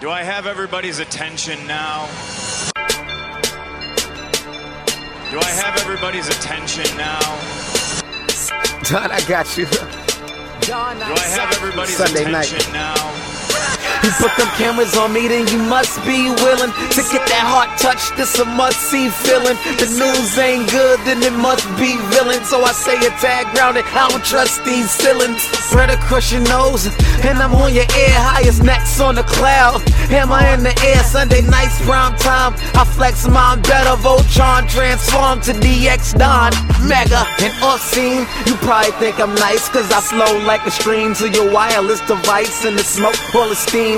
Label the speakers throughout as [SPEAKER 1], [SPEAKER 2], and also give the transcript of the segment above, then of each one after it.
[SPEAKER 1] Do I have everybody's attention now? Do I have everybody's attention now?
[SPEAKER 2] Don, I got you.
[SPEAKER 1] Do I have everybody's
[SPEAKER 2] Sunday night.
[SPEAKER 1] attention now?
[SPEAKER 2] You put them cameras on me, then you must be willing to get that heart touch. This a must see feeling. The news ain't good, then it must be villain. So I say a tag grounded. I don't trust these ceilings. Spread across your nose, and I'm on your ear. Highest necks on the cloud. Hammer in the air. Sunday nights, prime time. I flex mine better. Voltron transform to DX Don. Mega and off scene. You probably think I'm nice, cause I flow like a stream to your wireless device. And the smoke all of steam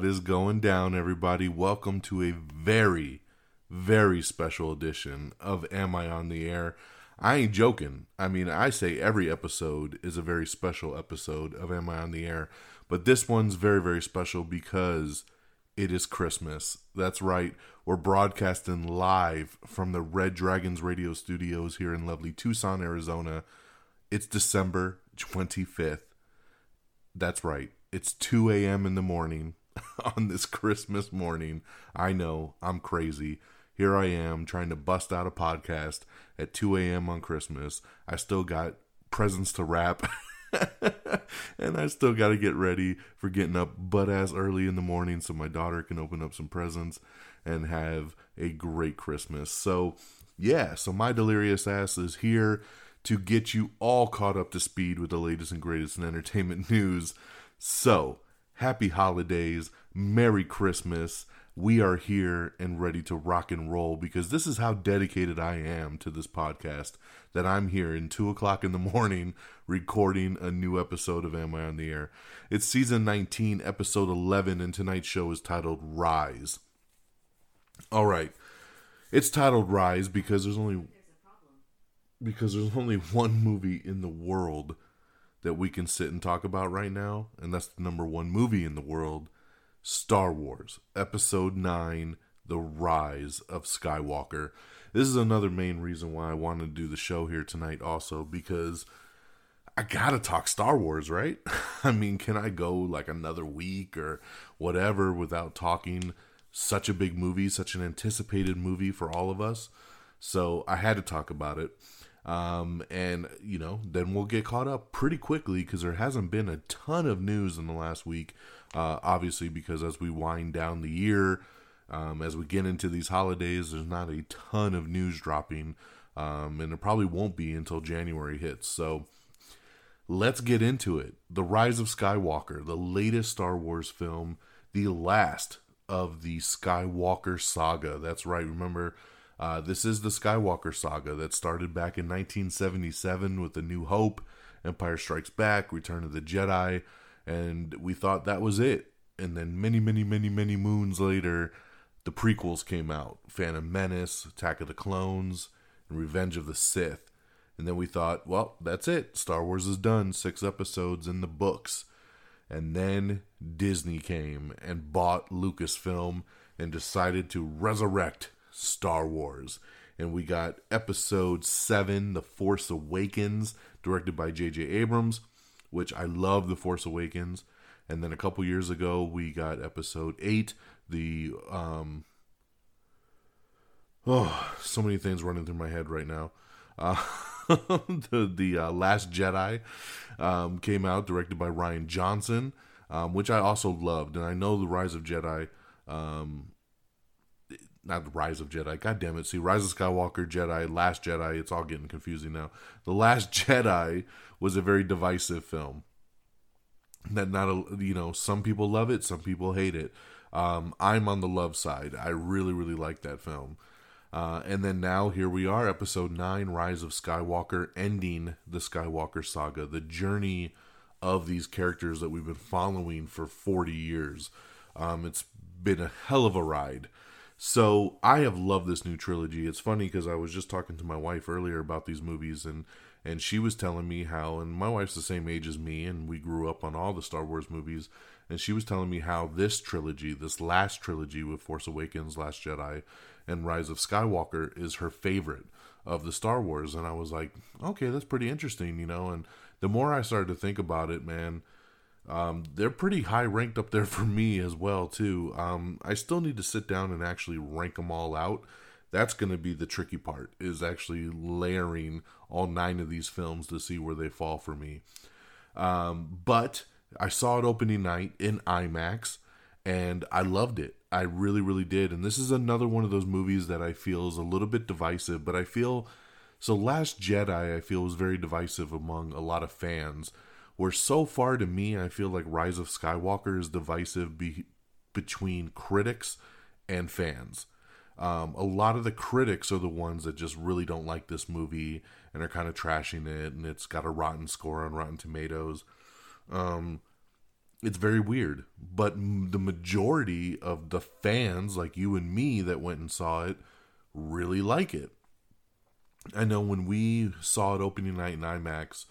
[SPEAKER 3] What is going down, everybody? Welcome to a very, very special edition of Am I on the Air? I ain't joking. I mean, I say every episode is a very special episode of Am I on the Air, but this one's very, very special because it is Christmas. That's right. We're broadcasting live from the Red Dragons radio studios here in lovely Tucson, Arizona. It's December 25th. That's right. It's 2 a.m. in the morning on this Christmas morning. I know, I'm crazy. Here I am trying to bust out a podcast at 2 a.m. on Christmas. I still got presents to wrap. and I still got to get ready for getting up butt ass early in the morning so my daughter can open up some presents and have a great Christmas. So, yeah, so my delirious ass is here to get you all caught up to speed with the latest and greatest in entertainment news. So, happy holidays, Merry Christmas. We are here and ready to rock and roll because this is how dedicated I am to this podcast that I'm here in 2 o'clock in the morning recording a new episode of Am I on the Air? It's season 19, episode 11, and tonight's show is titled Rise. All right. It's titled Rise because there's only because there's only one movie in the world that we can sit and talk about right now, and that's the number one movie in the world Star Wars, Episode 9 The Rise of Skywalker. This is another main reason why I wanted to do the show here tonight, also, because I gotta talk Star Wars, right? I mean, can I go like another week or whatever without talking such a big movie, such an anticipated movie for all of us? So I had to talk about it. Um, and you know, then we'll get caught up pretty quickly because there hasn't been a ton of news in the last week. Uh, obviously, because as we wind down the year, um, as we get into these holidays, there's not a ton of news dropping, um, and it probably won't be until January hits. So let's get into it. The Rise of Skywalker, the latest Star Wars film, the last of the Skywalker saga. That's right. Remember, uh, this is the Skywalker saga that started back in 1977 with The New Hope, Empire Strikes Back, Return of the Jedi, and we thought that was it. And then many, many, many, many moons later, the prequels came out Phantom Menace, Attack of the Clones, and Revenge of the Sith. And then we thought, well, that's it. Star Wars is done. Six episodes in the books. And then Disney came and bought Lucasfilm and decided to resurrect Star Wars. And we got episode 7, The Force Awakens, directed by J.J. Abrams, which I love The Force Awakens. And then a couple years ago, we got episode 8, the. Um, oh, so many things running through my head right now. Uh, the the uh, Last Jedi um, came out, directed by Rian Johnson, um, which I also loved. And I know the Rise of Jedi um, not the Rise of Jedi. God damn it! See, Rise of Skywalker, Jedi, Last Jedi. It's all getting confusing now. The Last Jedi was a very divisive film. That not a you know some people love it, some people hate it. Um, I'm on the love side. I really really like that film. Uh, and then now here we are, episode nine, Rise of Skywalker, ending the Skywalker saga, the journey of these characters that we've been following for 40 years. Um, it's been a hell of a ride. So I have loved this new trilogy. It's funny because I was just talking to my wife earlier about these movies, and and she was telling me how, and my wife's the same age as me, and we grew up on all the Star Wars movies, and she was telling me how this trilogy, this last trilogy with Force Awakens, Last Jedi, and Rise of Skywalker, is her favorite of the Star Wars, and I was like, okay, that's pretty interesting, you know. And the more I started to think about it, man, um, they're pretty high ranked up there for me as well too. Um, I still need to sit down and actually rank them all out. That's going to be the tricky part is actually layering all nine of these films to see where they fall for me. Um, but I saw it opening night in IMAX and I loved it. I really, really did. And this is another one of those movies that I feel is a little bit divisive, but I feel so. Last Jedi, I feel was very divisive among a lot of fans where so far to me, I feel like Rise of Skywalker is divisive be- between critics and fans. Um, a lot of the critics are the ones that just really don't like this movie and are kind of trashing it, and it's got a rotten score on Rotten Tomatoes. Um, it's very weird, but the majority of the fans, like you and me, that went and saw it, really like it. I know when we saw it opening night in IMAX,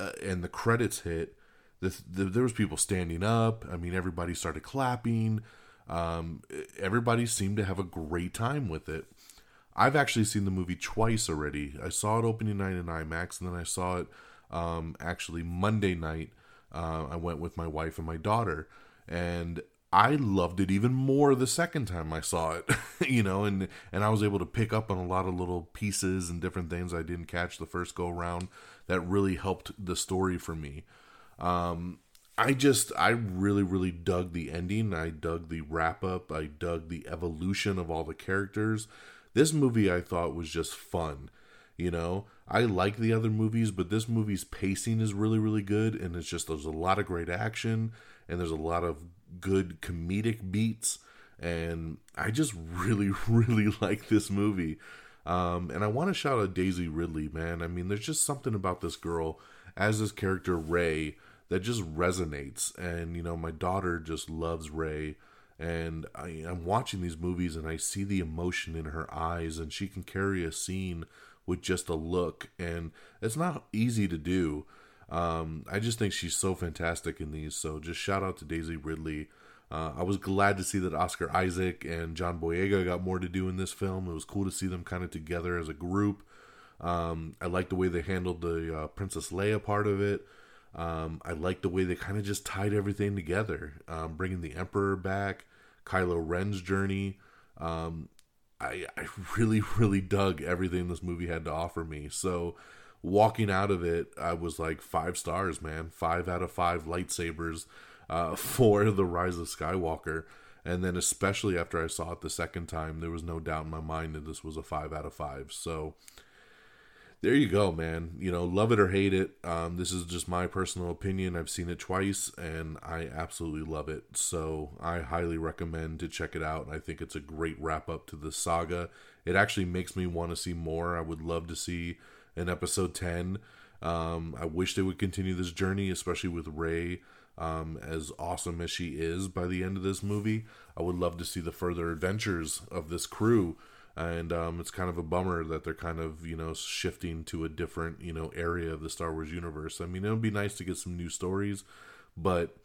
[SPEAKER 3] uh, and the credits hit, the, the, there was people standing up. I mean, everybody started clapping. Um, everybody seemed to have a great time with it. I've actually seen the movie twice already. I saw it opening night in IMAX, and then I saw it um, actually Monday night. Uh, I went with my wife and my daughter, and I loved it even more the second time I saw it. you know, and and I was able to pick up on a lot of little pieces and different things I didn't catch the first go around that really helped the story for me. Um, I just, I really, really dug the ending. I dug the wrap up. I dug the evolution of all the characters. This movie I thought was just fun. You know, I like the other movies, but this movie's pacing is really, really good. And it's just, there's a lot of great action and there's a lot of good comedic beats. And I just really, really like this movie. Um, and I want to shout out Daisy Ridley, man. I mean, there's just something about this girl as this character Rey that just resonates. And you know, my daughter just loves Rey, and I, am watching these movies and I see the emotion in her eyes, and she can carry a scene with just a look, and it's not easy to do. Um, I just think she's so fantastic in these. So just shout out to Daisy Ridley. Uh, I was glad to see that Oscar Isaac and John Boyega got more to do in this film. It was cool to see them kind of together as a group. Um, I like the way they handled the uh, Princess Leia part of it. Um, I like the way they kind of just tied everything together, um, bringing the Emperor back, Kylo Ren's journey. Um, I, I really, really dug everything this movie had to offer me. So, walking out of it, I was like five stars, man. Five out of five lightsabers uh, for the Rise of Skywalker. And then, especially after I saw it the second time, there was no doubt in my mind that this was a five out of five. So, there you go, man. You know, love it or hate it. Um, this is just my personal opinion. I've seen it twice and I absolutely love it. So I highly recommend to check it out. I think it's a great wrap up to the saga. It actually makes me want to see more. I would love to see an episode 10. Um, I wish they would continue this journey, especially with Rey. um, as awesome as she is by the end of this movie. I would love to see the further adventures of this crew. And um, it's kind of a bummer that they're kind of, you know, shifting to a different, you know, area of the Star Wars universe. I mean, it would be nice to get some new stories, but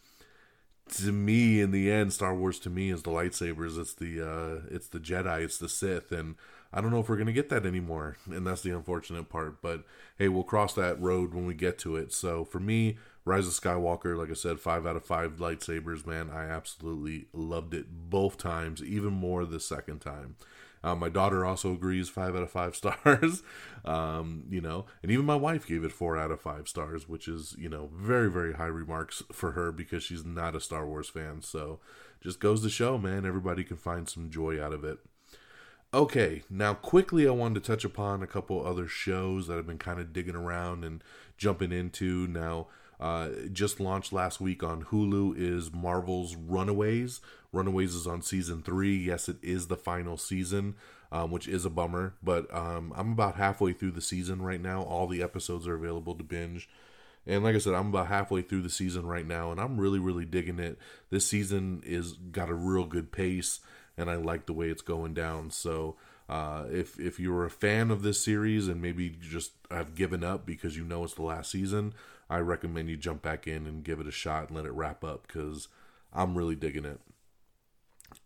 [SPEAKER 3] to me, in the end, Star Wars to me is the lightsabers. It's the uh, it's the Jedi. It's the Sith, and I don't know if we're gonna get that anymore. And that's the unfortunate part. But hey, we'll cross that road when we get to it. So for me, Rise of Skywalker, like I said, five out of five lightsabers, man. I absolutely loved it both times, even more the second time. Um, my daughter also agrees, five out of five stars. um, you know, and even my wife gave it four out of five stars, which is you know very very high remarks for her because she's not a Star Wars fan. So just goes to show, man, everybody can find some joy out of it. Okay, now quickly, I wanted to touch upon a couple other shows that I've been kind of digging around and jumping into. Now, uh, just launched last week on Hulu is Marvel's Runaways. Runaways is on season three. Yes, it is the final season, um, which is a bummer, but um, I'm about halfway through the season right now. All the episodes are available to binge. And like I said, I'm about halfway through the season right now, and I'm really, really digging it. This season is got a real good pace, and I like the way it's going down. So, uh, if if you're a fan of this series and maybe just have given up because you know it's the last season, I recommend you jump back in and give it a shot and let it wrap up because I'm really digging it.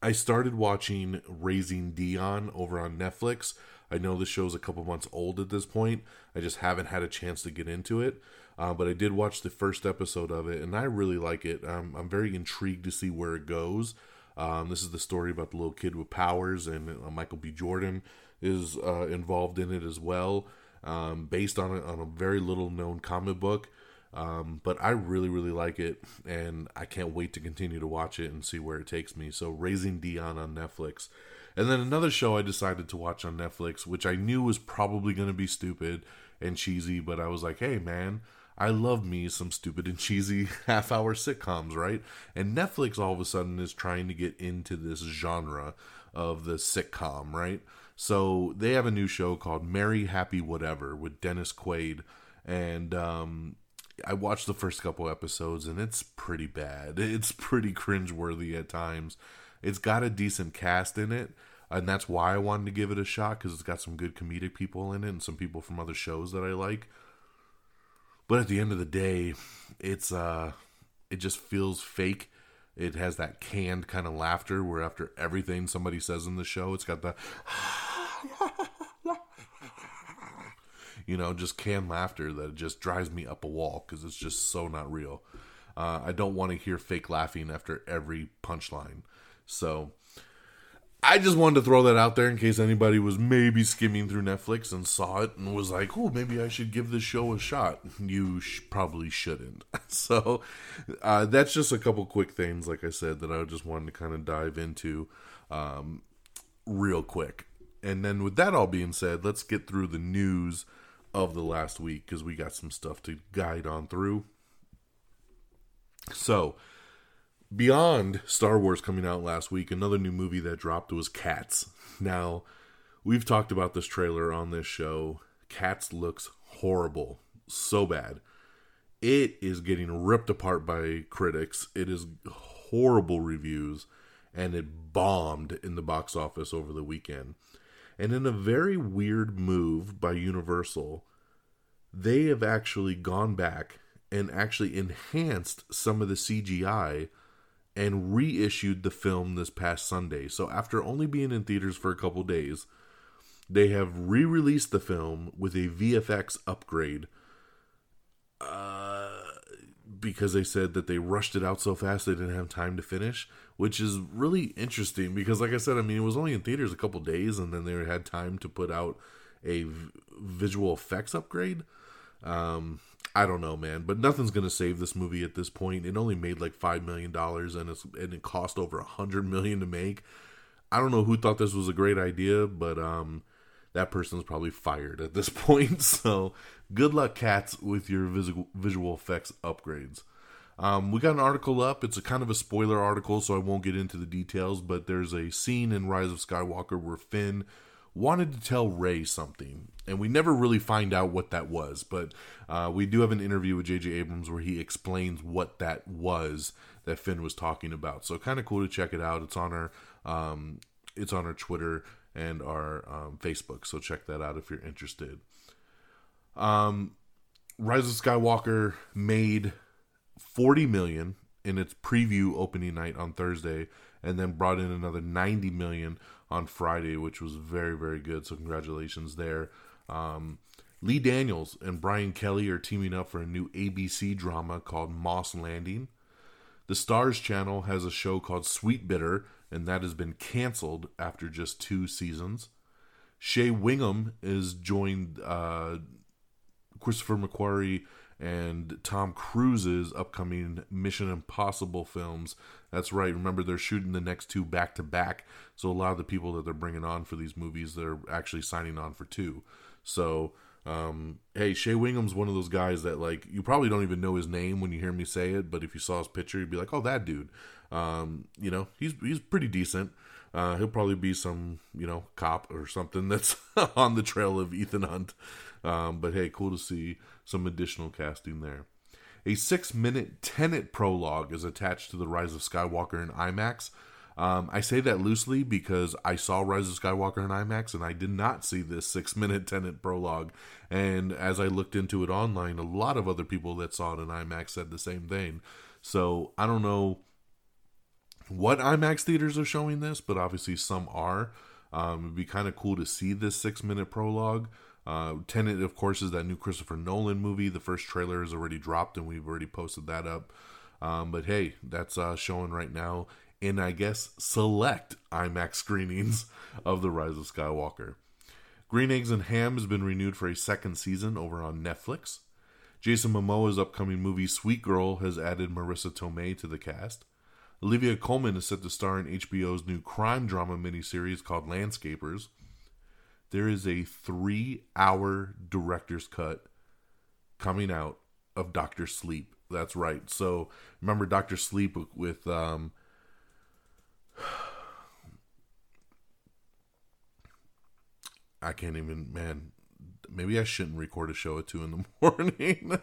[SPEAKER 3] I started watching Raising Dion over on Netflix. I know the show's a couple months old at this point. I just haven't had a chance to get into it. Uh, but I did watch the first episode of it, and I really like it. Um, I'm very intrigued to see where it goes. Um, this is the story about the little kid with powers, and uh, Michael B. Jordan is uh, involved in it as well, um, based on a, on a very little known comic book. Um, but I really, really like it, and I can't wait to continue to watch it and see where it takes me. So, Raising Dion on Netflix. And then another show I decided to watch on Netflix, which I knew was probably going to be stupid and cheesy, but I was like, hey, man, I love me some stupid and cheesy half hour sitcoms, right? And Netflix all of a sudden is trying to get into this genre of the sitcom, right? So they have a new show called Merry Happy Whatever with Dennis Quaid. And um, I watched the first couple episodes and it's pretty bad. It's pretty cringeworthy at times. It's got a decent cast in it. And that's why I wanted to give it a shot because it's got some good comedic people in it and some people from other shows that I like. But at the end of the day, it's uh it just feels fake. It has that canned kind of laughter where after everything somebody says in the show, it's got the you know, just canned laughter that just drives me up a wall because it's just so not real. Uh, I don't want to hear fake laughing after every punchline. So I just wanted to throw that out there in case anybody was maybe skimming through Netflix and saw it and was like, "Oh, maybe I should give this show a shot." You sh- probably shouldn't. so uh, that's just a couple quick things, like I said, that I just wanted to kind of dive into um, real quick. And then, with that all being said, let's get through the news of the last week because we got some stuff to guide on through. So Beyond Star Wars coming out last week, another new movie that dropped was Cats. Now, we've talked about this trailer on this show. Cats looks horrible, so bad. It is getting ripped apart by critics. It is horrible reviews, and it bombed in the box office over the weekend. And in a very weird move by Universal, they have actually gone back and actually enhanced some of the CGI and reissued the film this past Sunday. So after only being in theaters for a couple days, they have re-released the film with a VFX upgrade. Uh, because they said that they rushed it out so fast they didn't have time to finish, which is really interesting. Because, like I said, I mean, it was only in theaters a couple days, and then they had time to put out a v- visual effects upgrade. Um, I don't know, man, but nothing's gonna save this movie at this point. It only made like five million dollars, and it's and it cost over a hundred million to make. I don't know who thought this was a great idea, but um, that person's probably fired at this point. So, good luck, cats, with your visual visual effects upgrades. Um, we got an article up. It's a kind of a spoiler article, so I won't get into the details. But there's a scene in Rise of Skywalker where Finn wanted to tell Rey something, and we never really find out what that was. But uh, we do have an interview with J.J. Abrams where he explains what that was that Finn was talking about. So kind of cool to check it out. It's on our um, it's on our Twitter and our um, Facebook. So check that out if you're interested. Um, Rise of Skywalker made 40 million in its preview opening night on Thursday, and then brought in another 90 million on Friday, which was very, very good. So congratulations there. Um, Lee Daniels and Brian Kelly are teaming up for a new ABC drama called Moss Landing. The Starz channel has a show called Sweetbitter, and that has been canceled after just two seasons. Shea Whigham is joined uh, Christopher McQuarrie and Tom Cruise's upcoming Mission Impossible films. That's right. Remember, they're shooting the next two back to back. So a lot of the people that they're bringing on for these movies, they're actually signing on for two. So, um, hey, Shea Whigham's one of those guys that like you probably don't even know his name when you hear me say it, but if you saw his picture, you'd be like, oh, that dude. Um, you know, he's he's pretty decent. Uh, he'll probably be some, you know, cop or something that's on the trail of Ethan Hunt. Um, but hey, cool to see some additional casting there. A six minute Tenet prologue is attached to The Rise of Skywalker in IMAX. Um, I say that loosely because I saw Rise of Skywalker in IMAX and I did not see this six minute Tenet prologue. And as I looked into it online, a lot of other people that saw it in IMAX said the same thing. So I don't know what IMAX theaters are showing this, but obviously some are. Um, it'd be kind of cool to see this six minute prologue. Uh, Tenet, of course, is that new Christopher Nolan movie. The first trailer is already dropped, and we've already posted that up. Um, but hey, that's uh, showing right now in, I guess, select IMAX screenings of The Rise of Skywalker. Green Eggs and Ham has been renewed for a second season over on Netflix. Jason Momoa's upcoming movie Sweet Girl has added Marisa Tomei to the cast. Olivia Colman is set to star in HBO's new crime drama miniseries called Landscapers. There is a three hour director's cut coming out of Doctor Sleep. That's right. So remember Doctor Sleep with um I can't even man maybe I shouldn't record a show at two in the morning.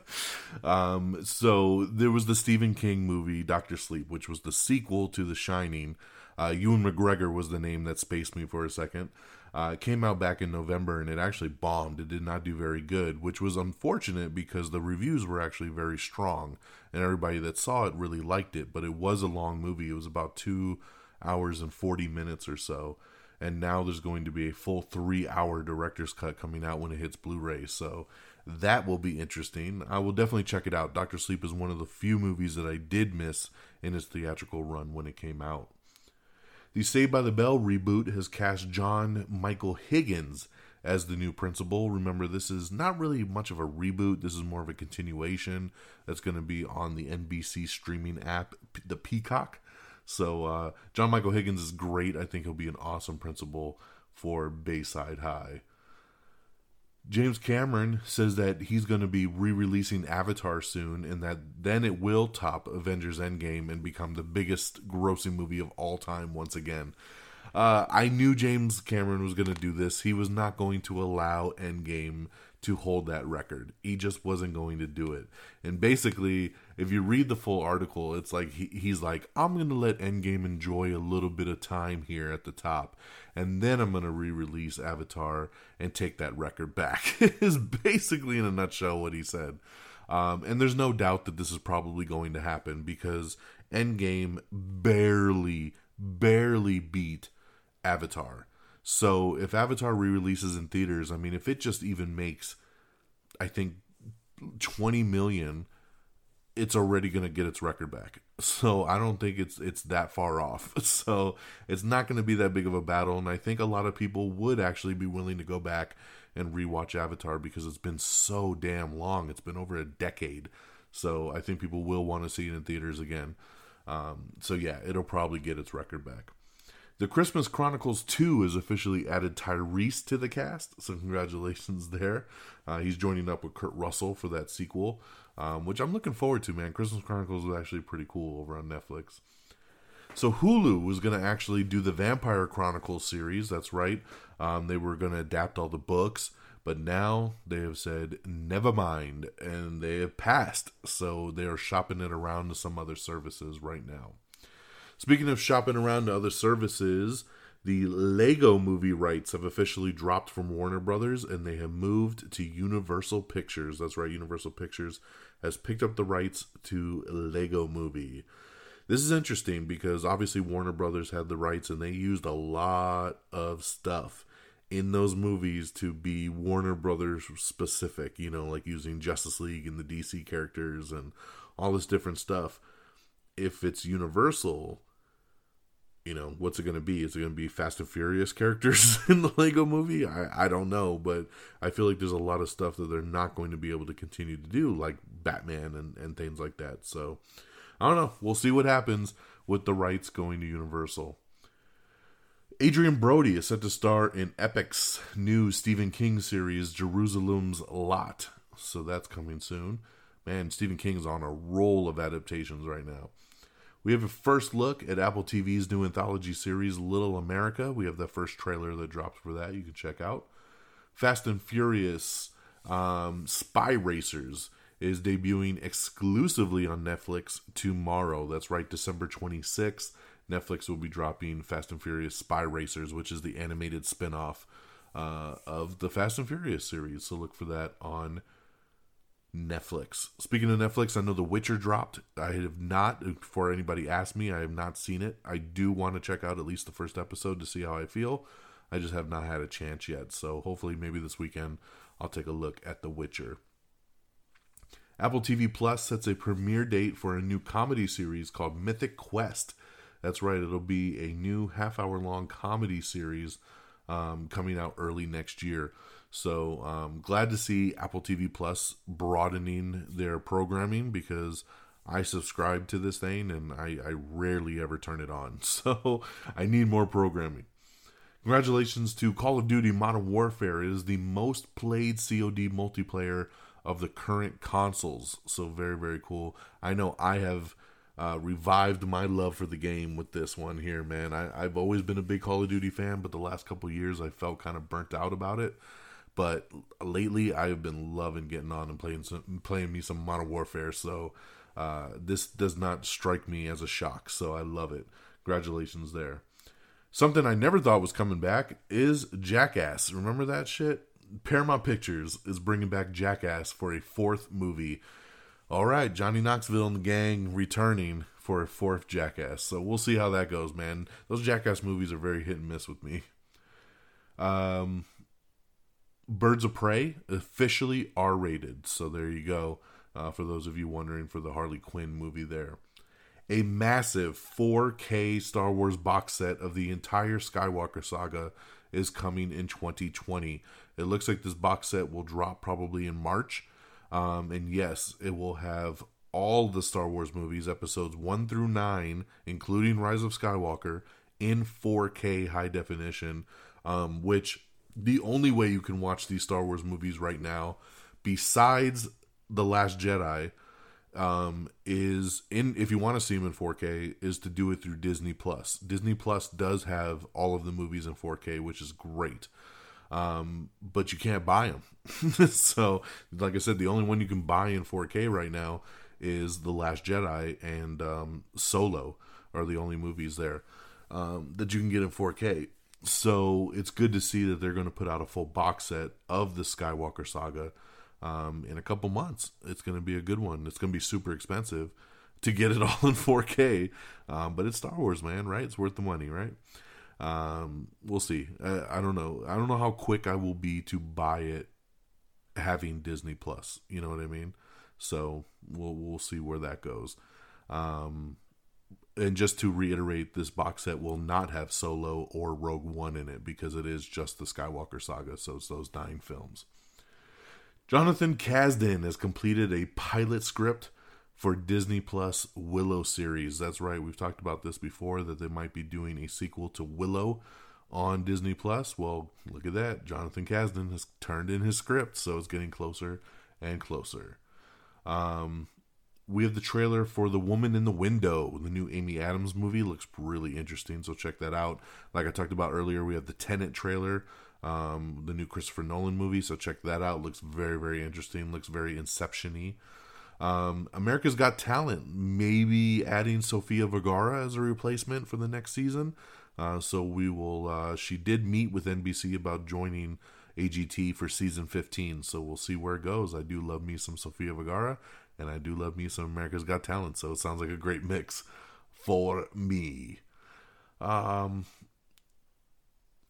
[SPEAKER 3] um, so there was the Stephen King movie Doctor Sleep, which was the sequel to The Shining. Uh, Ewan McGregor was the name that spaced me for a second. Uh, it came out back in November and it actually bombed. It did not do very good, which was unfortunate because the reviews were actually very strong and everybody that saw it really liked it. But it was a long movie. It was about two hours and 40 minutes or so and now there's going to be a full three hour director's cut coming out when it hits Blu-ray. So that will be interesting. I will definitely check it out. Doctor Sleep is one of the few movies that I did miss in its theatrical run when it came out. The Saved by the Bell reboot has cast John Michael Higgins as the new principal. Remember, this is not really much of a reboot. This is more of a continuation that's going to be on the NBC streaming app, the Peacock. So uh, John Michael Higgins is great. I think he'll be an awesome principal for Bayside High. James Cameron says that he's going to be re-releasing Avatar soon, and that then it will top Avengers Endgame and become the biggest grossing movie of all time once again. Uh, I knew James Cameron was going to do this. He was not going to allow Endgame to hold that record. He just wasn't going to do it. And basically, if you read the full article, it's like he, he's like, I'm going to let Endgame enjoy a little bit of time here at the top, and then I'm going to re release Avatar and take that record back. is basically, in a nutshell, what he said. Um, and there's no doubt that this is probably going to happen because Endgame barely, barely beat Avatar. So if Avatar re-releases in theaters, I mean, if it just even makes, I think, twenty million, it's already going to get its record back. So I don't think it's it's that far off. So it's not going to be that big of a battle, and I think a lot of people would actually be willing to go back and rewatch Avatar because it's been so damn long. It's been over a decade. So I think people will want to see it in theaters again. Um, so yeah, it'll probably get its record back. The Christmas Chronicles 2 has officially added Tyrese to the cast, so congratulations there. Uh, he's joining up with Kurt Russell for that sequel, um, which I'm looking forward to, man. Christmas Chronicles was actually pretty cool over on Netflix. So Hulu was going to actually do the Vampire Chronicles series. That's right. Um, they were going to adapt all the books, but now they have said never mind, and they have passed. So they are shopping it around to some other services right now. Speaking of shopping around to other services, the Lego movie rights have officially dropped from Warner Brothers and they have moved to Universal Pictures. That's right, Universal Pictures has picked up the rights to Lego movie. This is interesting because obviously Warner Brothers had the rights and they used a lot of stuff in those movies to be Warner Brothers specific, you know, like using Justice League and the DC characters and all this different stuff. If it's Universal, you know, what's it going to be? Is it going to be Fast and Furious characters in the Lego movie? I, I don't know, but I feel like there's a lot of stuff that they're not going to be able to continue to do, like Batman and, and things like that. So I don't know. We'll see what happens with the rights going to Universal. Adrien Brody is set to star in Epix new Stephen King series, Jerusalem's Lot. So that's coming soon. Man, Stephen King's on a roll of adaptations right now. We have a first look at Apple TV's new anthology series, Little America. We have the first trailer that dropped for that. You can check out. Fast and Furious um, Spy Racers is debuting exclusively on Netflix tomorrow. That's right, December 26th. Netflix will be dropping Fast and Furious Spy Racers, which is the animated spin off uh, of the Fast and Furious series. So look for that on Netflix. Speaking of Netflix, I know The Witcher dropped. I have not, before anybody asked me, I have not seen it. I do want to check out at least the first episode to see how I feel. I just have not had a chance yet. So hopefully, maybe this weekend, I'll take a look at The Witcher. Apple TV Plus sets a premiere date for a new comedy series called Mythic Quest. That's right, it'll be a new half hour long comedy series um, coming out early next year. So um, glad to see Apple TV Plus broadening their programming because I subscribe to this thing and I, I rarely ever turn it on. So I need more programming. Congratulations to Call of Duty Modern Warfare. It is the most played COD multiplayer of the current consoles. So very, very cool. I know I have uh, revived my love for the game with this one here, man. I, have always been a big Call of Duty fan, but the last couple years I felt kind of burnt out about it. But lately, I have been loving getting on and playing some, playing me some Modern Warfare. So uh, this does not strike me as a shock. So I love it. Congratulations there. Something I never thought was coming back is Jackass. Remember that shit? Paramount Pictures is bringing back Jackass for a fourth movie. All right, Johnny Knoxville and the gang returning for a fourth Jackass. So we'll see how that goes, man. Those Jackass movies are very hit and miss with me. Um, Birds of Prey officially R rated. So there you go. Uh, for those of you wondering for the Harley Quinn movie there a massive 4K Star Wars box set of the entire Skywalker saga is coming in 2020. It looks like this box set will drop probably in March. Um, and yes, it will have all the Star Wars movies, episodes 1 through 9, including Rise of Skywalker, in 4K high definition, um, which the only way you can watch these Star Wars movies right now, besides The Last Jedi, um, is in if you want to see them in 4K is to do it through Disney Plus. Disney Plus does have all of the movies in 4K, which is great. Um, but you can't buy them. so, like I said, the only one you can buy in 4K right now is The Last Jedi and um, Solo are the only movies there um, that you can get in 4K. So it's good to see that they're going to put out a full box set of the Skywalker saga um, in a couple months. It's going to be a good one. It's going to be super expensive to get it all in 4K, um, but it's Star Wars, man, right? It's worth the money, right? Um, we'll see. I, I, don't know. I don't know how quick I will be to buy it having Disney Plus. You know what I mean? So we'll we'll see where that goes. Um, and just to reiterate, this box set will not have Solo or Rogue One in it because it is just the Skywalker saga. So it's those nine films. Jonathan Kasdan has completed a pilot script for Disney Plus Willow series. That's right, we've talked about this before that they might be doing a sequel to Willow on Disney Plus. Well, look at that. Jonathan Kasdan has turned in his script, so it's getting closer and closer. Um, we have the trailer for The Woman in the Window, the new Amy Adams movie. Looks really interesting, so check that out. Like I talked about earlier, we have the Tenet trailer um, the new Christopher Nolan movie. So check that out. Looks very, very interesting. Looks very Inception y. Um, America's Got Talent, maybe adding Sofia Vergara as a replacement for the next season. Uh, so we will. Uh, she did meet with NBC about joining AGT for season 15. So we'll see where it goes. I do love me some Sofia Vergara, and I do love me some America's Got Talent. So it sounds like a great mix for me. Um,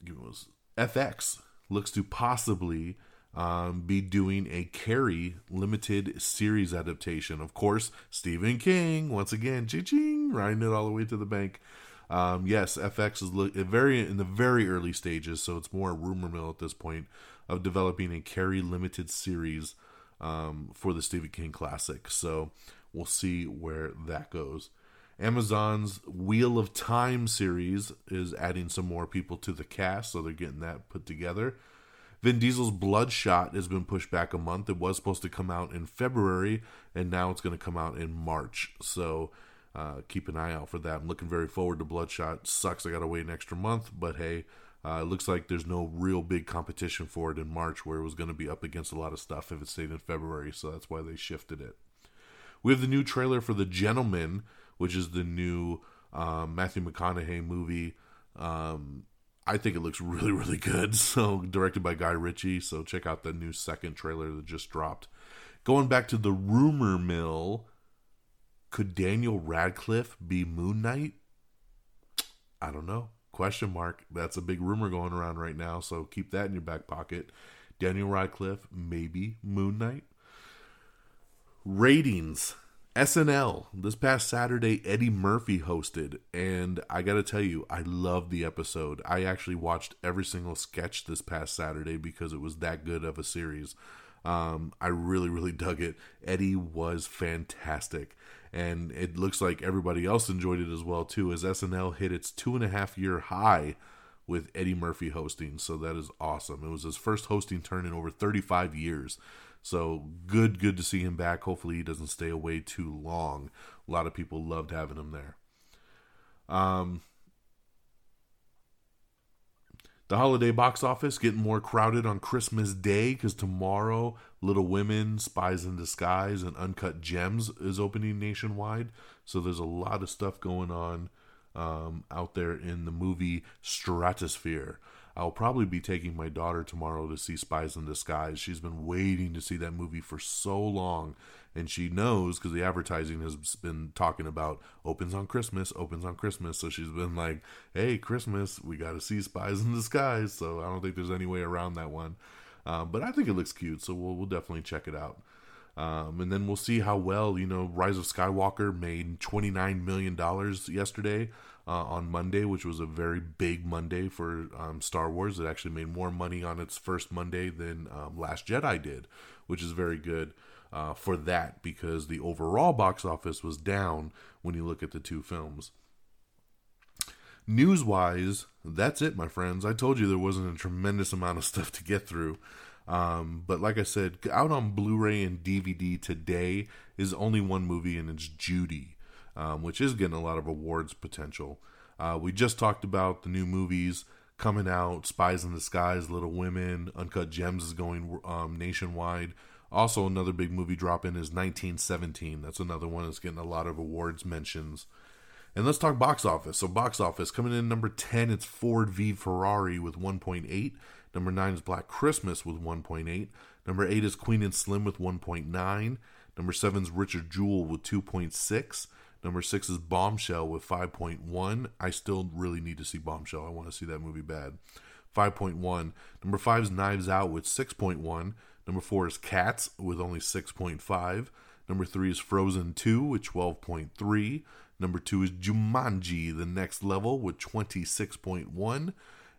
[SPEAKER 3] give us FX looks to possibly um, be doing a Carrie limited series adaptation. Of course, Stephen King once again, ching riding it all the way to the bank. Um, yes, FX is look, very in the very early stages, so it's more rumor mill at this point of developing a Carrie limited series um, for the Stephen King classic. So we'll see where that goes. Amazon's Wheel of Time series is adding some more people to the cast, so they're getting that put together. Vin Diesel's Bloodshot has been pushed back a month. It was supposed to come out in February, and now it's going to come out in March. So uh, keep an eye out for that. I'm looking very forward to Bloodshot. Sucks I got to wait an extra month, but hey, Uh, it looks like there's no real big competition for it in March, where it was going to be up against a lot of stuff if it stayed in February. So that's why they shifted it. We have the new trailer for The Gentlemen, which is the new um, Matthew McConaughey movie. Um, I think it looks really, really good. So, directed by Guy Ritchie. So, check out the new second trailer that just dropped. Going back to the rumor mill, could Daniel Radcliffe be Moon Knight? I don't know. Question mark. That's a big rumor going around right now. So, keep that in your back pocket. Daniel Radcliffe, maybe Moon Knight. Ratings. SNL this past Saturday, Eddie Murphy hosted, and I gotta tell you, I love the episode. I actually watched every single sketch this past Saturday because it was that good of a series. Um, I really, really dug it. Eddie was fantastic, and it looks like everybody else enjoyed it as well too. As SNL hit its two and a half year high with Eddie Murphy hosting, so that is awesome. It was his first hosting turn in over 35 years. So good, good to see him back. Hopefully, he doesn't stay away too long. A lot of people loved having him there. Um, the holiday box office getting more crowded on Christmas Day because tomorrow, Little Women, Spies in Disguise, and Uncut Gems is opening nationwide. So there's a lot of stuff going on um, out there in the movie stratosphere. I'll probably be taking my daughter tomorrow to see Spies in Disguise. She's been waiting to see that movie for so long, and she knows because the advertising has been talking about opens on Christmas, opens on Christmas. So she's been like, "Hey, Christmas, we got to see Spies in Disguise." So I don't think there's any way around that one, um, but I think it looks cute. So we'll we'll definitely check it out. Um, and then we'll see how well you know Rise of Skywalker made twenty nine million dollars yesterday uh, on Monday, which was a very big Monday for um, Star Wars. It actually made more money on its first Monday than um, Last Jedi did, which is very good uh, for that because the overall box office was down when you look at the two films. News wise, that's it, my friends. I told you there wasn't a tremendous amount of stuff to get through. Um, but like I said, out on Blu ray and DVD today is only one movie, and it's Judy um, which is getting a lot of awards potential. Uh, we just talked about the new movies coming out Spies in Disguise, Little Women, Uncut Gems is going um, nationwide. Also, another big movie drop in is 1917. That's another one that's getting a lot of awards mentions. And let's talk box office. So, box office coming in number 10, it's Ford v Ferrari with 1.8. Number 9 is Black Christmas with 1.8. Number 8 is Queen and Slim with 1.9. Number 7 is Richard Jewell with 2.6. Number six is Bombshell with 5.1. I still really need to see Bombshell. I want to see that movie bad. 5.1. Number five is Knives Out with 6.1. Number four is Cats with only 6.5. Number three is Frozen 2 with 12.3. Number two is Jumanji, the next level with 26.1.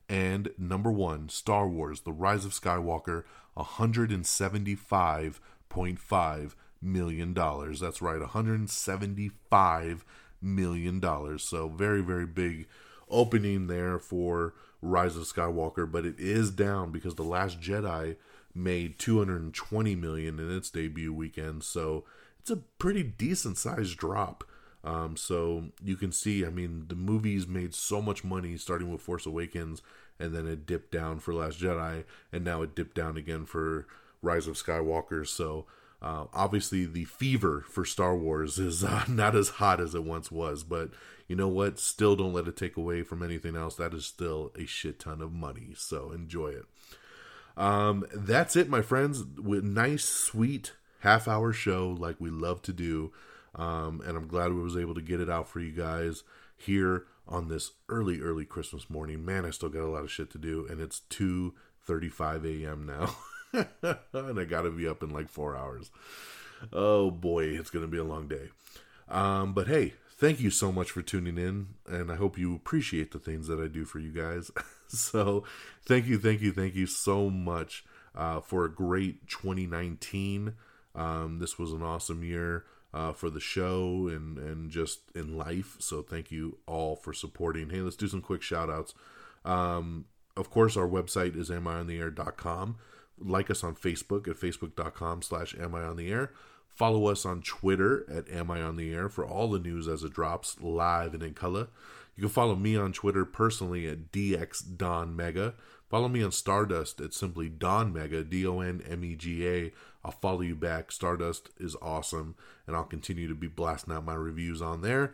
[SPEAKER 3] And number one, Star Wars, The Rise of Skywalker, 175.5 million dollars. That's right, 175 million dollars. So very very big opening there for Rise of Skywalker, but it is down because The Last Jedi made 220 million in its debut weekend. So it's a pretty decent sized drop. Um, so you can see, I mean, the movies made so much money starting with Force Awakens, and then it dipped down for Last Jedi, and now it dipped down again for Rise of Skywalker. So uh, obviously, the fever for Star Wars is uh, not as hot as it once was, but you know what? Still, don't let it take away from anything else. That is still a shit ton of money, so enjoy it. Um, that's it, my friends. With nice, sweet half hour show like we love to do, um, and I'm glad we was able to get it out for you guys here on this early, early Christmas morning. Man, I still got a lot of shit to do, and it's two thirty-five a.m. now. and I gotta be up in like four hours. Oh boy, it's gonna be a long day. Um, but hey, thank you so much for tuning in, and I hope you appreciate the things that I do for you guys. so, thank you, thank you, thank you so much uh, for a great 2019. Um, this was an awesome year uh, for the show and and just in life. So, thank you all for supporting. Hey, let's do some quick shout outs. Um, of course, our website is amiontheair.com like us on Facebook at facebook.com slash am I on the air. Follow us on Twitter at Am I on the Air for all the news as it drops live and in color. You can follow me on Twitter personally at DX Don Mega. Follow me on Stardust at simply Don Mega, D O N M E G A. I'll follow you back. Stardust is awesome, and I'll continue to be blasting out my reviews on there.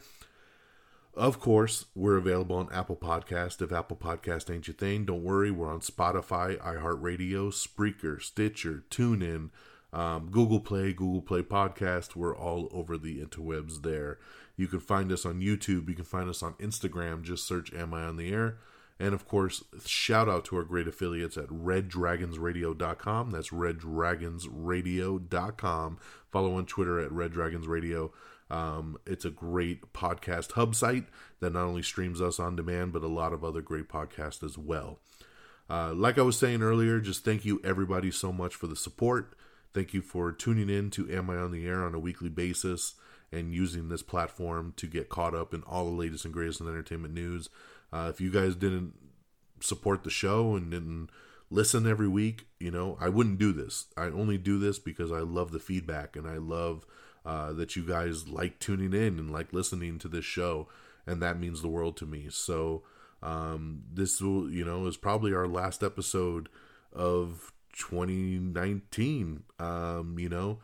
[SPEAKER 3] Of course, we're available on Apple Podcast. If Apple Podcast ain't your thing, don't worry. We're on Spotify, iHeartRadio, Spreaker, Stitcher, TuneIn, um, Google Play, Google Play Podcast. We're all over the interwebs there. You can find us on YouTube. You can find us on Instagram. Just search Am I on the Air? And of course, shout out to our great affiliates at reddragonsradio.com. That's reddragonsradio.com. Follow on Twitter at reddragonsradio. Um, it's a great podcast hub site that not only streams us on demand, but a lot of other great podcasts as well. Uh, like I was saying earlier, just thank you everybody so much for the support. Thank you for tuning in to Am I on the Air on a weekly basis and using this platform to get caught up in all the latest and greatest in entertainment news. Uh, if you guys didn't support the show and didn't listen every week, you know, I wouldn't do this. I only do this because I love the feedback and I love uh, that you guys like tuning in and like listening to this show, and that means the world to me. So, um, this will, you know, is probably our last episode of 2019. Um, you know,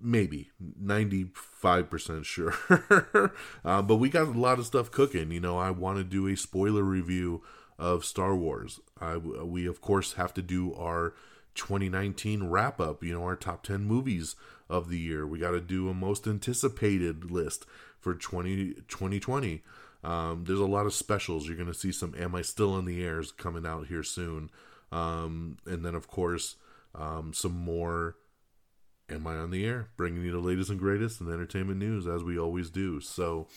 [SPEAKER 3] maybe 95% sure. uh, but we got a lot of stuff cooking. You know, I want to do a spoiler review of Star Wars. I, we, of course, have to do our 2019 wrap up, you know, our top 10 movies of the year. We got to do a most anticipated list for 20, 2020. Um, there's a lot of specials. You're going to see some Am I Still in the Airs coming out here soon. Um, and then, of course, um, some more Am I on the Air, bringing you the latest and greatest in entertainment news as we always do. So,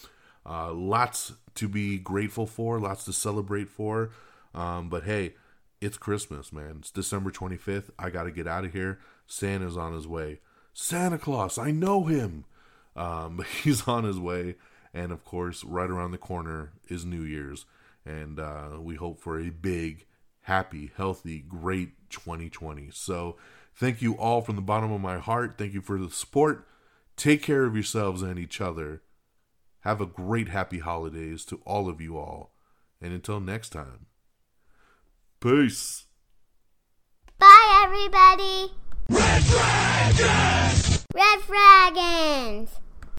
[SPEAKER 3] uh, lots to be grateful for, lots to celebrate for. Um, but hey, it's Christmas, man. It's December 25th. I got to get out of here. Santa's on his way. Santa Claus, I know him. Um, he's on his way. And of course, right around the corner is New Year's. And uh, we hope for a big, happy, healthy, great 2020. So thank you all from the bottom of my heart. Thank you for the support. Take care of yourselves and each other. Have a great, happy holidays to all of you all. And until next time, peace.
[SPEAKER 4] Bye, everybody. Red Dragons! Red Dragons!